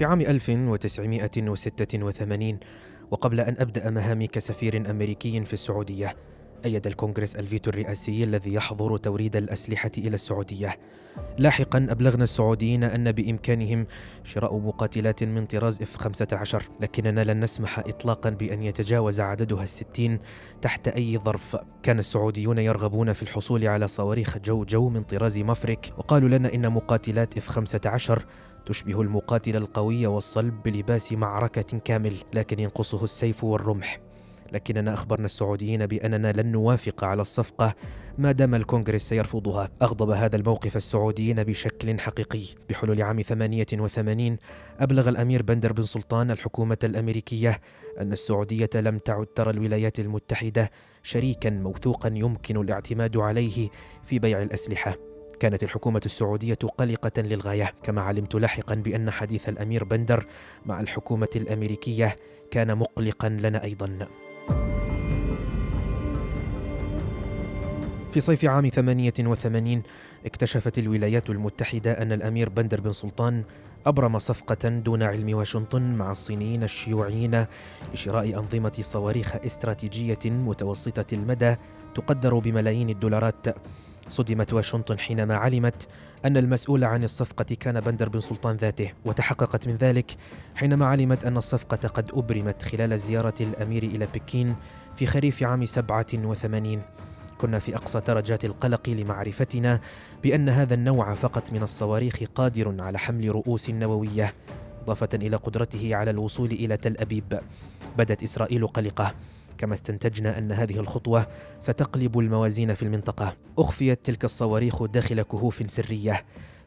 في عام 1986 وقبل أن أبدأ مهامي كسفير أمريكي في السعودية. أيد الكونغرس الفيتو الرئاسي الذي يحظر توريد الأسلحة إلى السعودية. لاحقا أبلغنا السعوديين أن بإمكانهم شراء مقاتلات من طراز اف 15 لكننا لن نسمح إطلاقا بأن يتجاوز عددها الستين تحت أي ظرف. كان السعوديون يرغبون في الحصول على صواريخ جو جو من طراز مافريك وقالوا لنا إن مقاتلات اف 15 تشبه المقاتل القوي والصلب بلباس معركة كامل لكن ينقصه السيف والرمح. لكننا أخبرنا السعوديين بأننا لن نوافق على الصفقة ما دام الكونغرس سيرفضها. أغضب هذا الموقف السعوديين بشكل حقيقي. بحلول عام 88 أبلغ الأمير بندر بن سلطان الحكومة الأمريكية أن السعودية لم تعد ترى الولايات المتحدة شريكا موثوقا يمكن الاعتماد عليه في بيع الأسلحة. كانت الحكومة السعودية قلقة للغاية. كما علمت لاحقا بأن حديث الأمير بندر مع الحكومة الأمريكية كان مقلقا لنا أيضا. في صيف عام 88 اكتشفت الولايات المتحدة أن الأمير بندر بن سلطان أبرم صفقة دون علم واشنطن مع الصينيين الشيوعيين لشراء أنظمة صواريخ استراتيجية متوسطة المدى تقدر بملايين الدولارات. صدمت واشنطن حينما علمت أن المسؤول عن الصفقة كان بندر بن سلطان ذاته وتحققت من ذلك حينما علمت أن الصفقة قد أبرمت خلال زيارة الأمير إلى بكين في خريف عام 87 كنا في أقصى درجات القلق لمعرفتنا بأن هذا النوع فقط من الصواريخ قادر على حمل رؤوس نووية إضافة إلى قدرته على الوصول إلى تل أبيب. بدت إسرائيل قلقة. كما استنتجنا أن هذه الخطوة ستقلب الموازين في المنطقة. أخفيت تلك الصواريخ داخل كهوف سرية.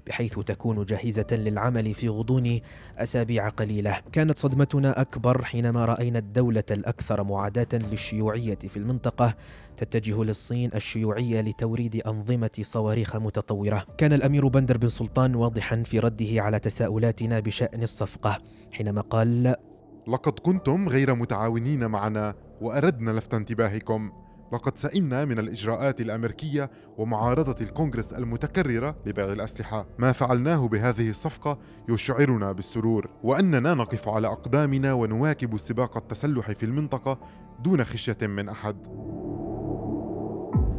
بحيث تكون جاهزة للعمل في غضون أسابيع قليلة. كانت صدمتنا أكبر حينما رأينا الدولة الأكثر معاداة للشيوعية في المنطقة تتجه للصين الشيوعية لتوريد أنظمة صواريخ متطورة. كان الأمير بندر بن سلطان واضحا في رده على تساؤلاتنا بشأن الصفقة حينما قال لقد كنتم غير متعاونين معنا وأردنا لفت انتباهكم. لقد سئمنا من الإجراءات الأمريكية ومعارضة الكونغرس المتكررة لبيع الأسلحة. ما فعلناه بهذه الصفقة يشعرنا بالسرور وأننا نقف على أقدامنا ونواكب السباق التسلحي في المنطقة دون خشية من أحد.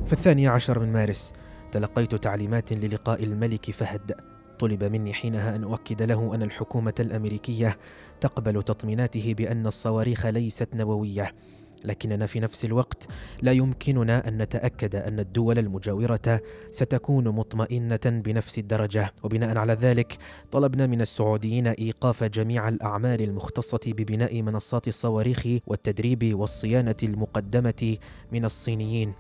في الثاني عشر من مارس تلقيت تعليمات للقاء الملك فهد. طلب مني حينها أن أؤكد له أن الحكومة الأمريكية تقبل تطميناته بأن الصواريخ ليست نووية. لكننا في نفس الوقت لا يمكننا أن نتأكد أن الدول المجاورة ستكون مطمئنة بنفس الدرجة. وبناء على ذلك طلبنا من السعوديين إيقاف جميع الأعمال المختصة ببناء منصات الصواريخ والتدريب والصيانة المقدمة من الصينيين.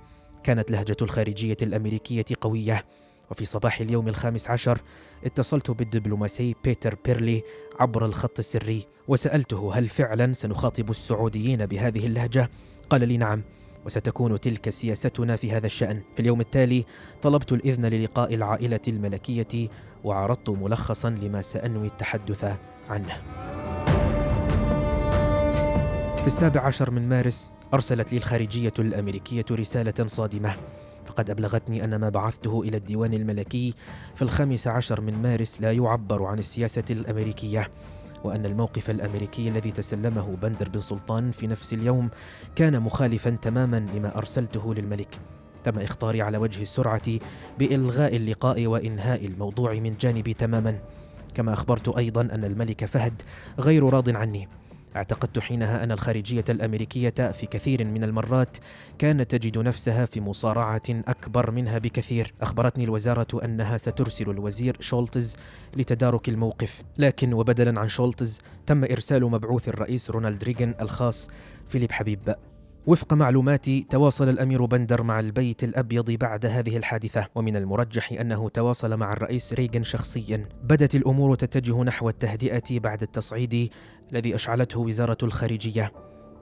كانت لهجة الخارجية الأمريكية قوية. وفي صباح اليوم الخامس عشر اتصلت بالدبلوماسي بيتر بيرلي عبر الخط السري وسألته هل فعلا سنخاطب السعوديين بهذه اللهجة؟ قال لي نعم وستكون تلك سياستنا في هذا الشأن. في اليوم التالي طلبت الإذن للقاء العائلة الملكية وعرضت ملخصا لما سأنوي التحدث عنه. في السابع عشر من مارس أرسلت لي الخارجية الأمريكية رسالة صادمة. فقد أبلغتني أن ما بعثته إلى الديوان الملكي في الخامس عشر من مارس لا يعبر عن السياسة الأمريكية وأن الموقف الأمريكي الذي تسلمه بندر بن سلطان في نفس اليوم كان مخالفا تماما لما أرسلته للملك. تم إخطاري على وجه السرعة بإلغاء اللقاء وإنهاء الموضوع من جانبي تماما. كما أخبرت أيضا أن الملك فهد غير راض عني. اعتقدت حينها أن الخارجية الأمريكية في كثير من المرات كانت تجد نفسها في مصارعة أكبر منها بكثير. أخبرتني الوزارة أنها سترسل الوزير شولتز لتدارك الموقف. لكن وبدلا عن شولتز تم إرسال مبعوث الرئيس رونالد ريغن الخاص فيليب حبيب. وفق معلوماتي تواصل الأمير بندر مع البيت الأبيض بعد هذه الحادثة. ومن المرجح أنه تواصل مع الرئيس ريغن شخصيا. بدت الأمور تتجه نحو التهدئة بعد التصعيد الذي أشعلته وزارة الخارجية.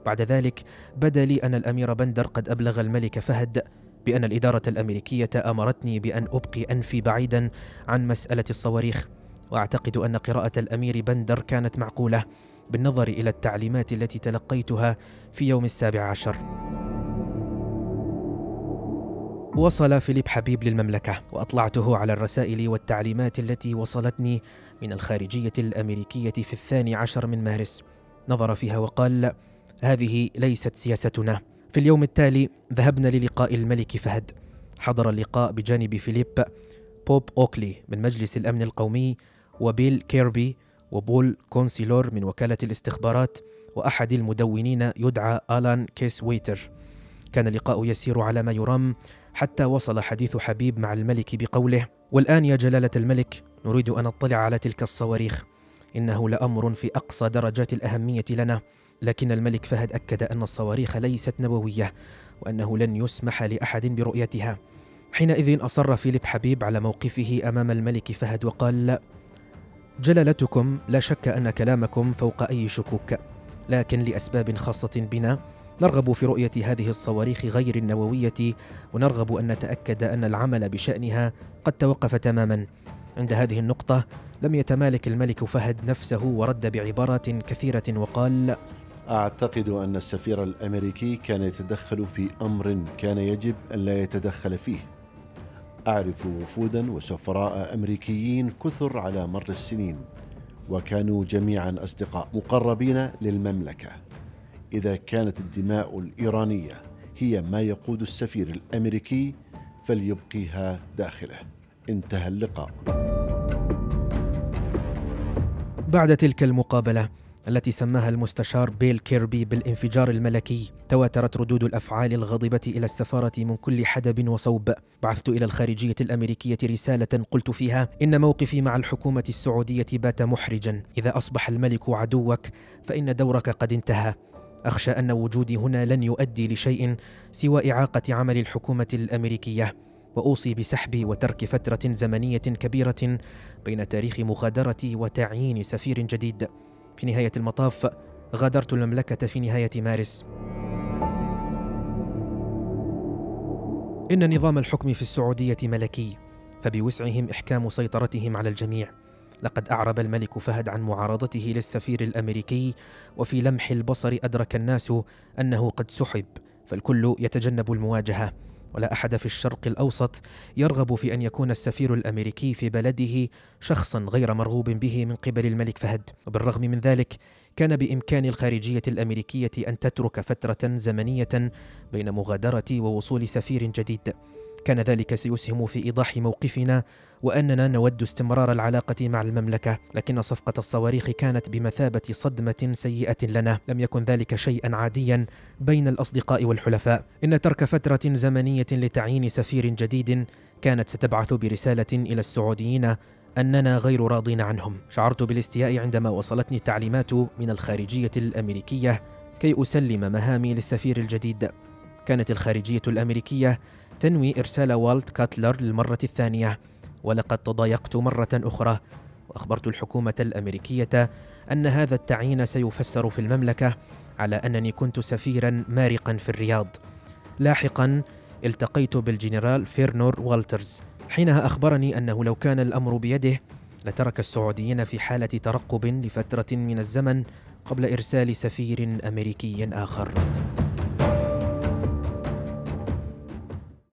بعد ذلك بدا لي أن الأمير بندر قد أبلغ الملك فهد بأن الإدارة الأمريكية أمرتني بأن أبقي أنفي بعيدا عن مسألة الصواريخ. وأعتقد أن قراءة الأمير بندر كانت معقولة. بالنظر إلى التعليمات التي تلقيتها في يوم السابع عشر. وصل فيليب حبيب للمملكة وأطلعته على الرسائل والتعليمات التي وصلتني من الخارجية الأمريكية في الثاني عشر من مارس. نظر فيها وقال هذه ليست سياستنا. في اليوم التالي ذهبنا للقاء الملك فهد. حضر اللقاء بجانب فيليب بوب أوكلي من مجلس الأمن القومي وبيل كيربي وبول كونسيلور من وكالة الاستخبارات وأحد المدونين يدعى آلان كيس ويتر كان اللقاء يسير على ما يرام حتى وصل حديث حبيب مع الملك بقوله والآن يا جلالة الملك نريد أن نطلع على تلك الصواريخ. إنه لأمر في أقصى درجات الأهمية لنا. لكن الملك فهد أكد أن الصواريخ ليست نووية وأنه لن يسمح لأحد برؤيتها. حينئذ أصر فيليب حبيب على موقفه أمام الملك فهد وقال جلالتكم لا شك أن كلامكم فوق أي شكوك لكن لأسباب خاصة بنا نرغب في رؤية هذه الصواريخ غير النووية ونرغب أن نتأكد أن العمل بشأنها قد توقف تماما. عند هذه النقطة لم يتمالك الملك فهد نفسه ورد بعبارات كثيرة وقال أعتقد أن السفير الأمريكي كان يتدخل في أمر كان يجب أن لا يتدخل فيه. أعرف وفودا وسفراء أمريكيين كثر على مر السنين وكانوا جميعا أصدقاء مقربين للمملكة. إذا كانت الدماء الإيرانية هي ما يقود السفير الأمريكي فليبقيها داخله. انتهى اللقاء. بعد تلك المقابلة التي سماها المستشار بيل كيربي بالانفجار الملكي تواترت ردود الأفعال الغاضبة إلى السفارة من كل حدب وصوب. بعثت إلى الخارجية الأمريكية رسالة قلت فيها إن موقفي مع الحكومة السعودية بات محرجا. إذا أصبح الملك عدوك فإن دورك قد انتهى. أخشى أن وجودي هنا لن يؤدي لشيء سوى إعاقة عمل الحكومة الأمريكية. وأوصي بسحب وترك فترة زمنية كبيرة بين تاريخ مغادرتي وتعيين سفير جديد. في نهاية المطاف غادرت المملكة في نهاية مارس. إن نظام الحكم في السعودية ملكي فبوسعهم إحكام سيطرتهم على الجميع. لقد أعرب الملك فهد عن معارضته للسفير الأمريكي وفي لمح البصر أدرك الناس أنه قد سحب فالكل يتجنب المواجهة. ولا أحد في الشرق الأوسط يرغب في أن يكون السفير الأمريكي في بلده شخصا غير مرغوب به من قبل الملك فهد. وبالرغم من ذلك كان بإمكان الخارجية الأمريكية أن تترك فترة زمنية بين مغادرة ووصول سفير جديد. كان ذلك سيسهم في إيضاح موقفنا وأننا نود استمرار العلاقة مع المملكة لكن صفقة الصواريخ كانت بمثابة صدمة سيئة لنا. لم يكن ذلك شيئا عاديا بين الأصدقاء والحلفاء. إن ترك فترة زمنية لتعيين سفير جديد كانت ستبعث برسالة إلى السعوديين أننا غير راضين عنهم. شعرت بالاستياء عندما وصلتني التعليمات من الخارجية الأمريكية كي أسلم مهامي للسفير الجديد. كانت الخارجية الأمريكية تنوي إرسال والت كاتلر للمرة الثانية ولقد تضايقت مرة أخرى. وأخبرت الحكومة الأمريكية أن هذا التعيين سيفسر في المملكة على أنني كنت سفيرا مارقا في الرياض. لاحقا التقيت بالجنرال فيرنور والترز. حينها أخبرني أنه لو كان الأمر بيده لترك السعوديين في حالة ترقب لفترة من الزمن قبل إرسال سفير أمريكي آخر.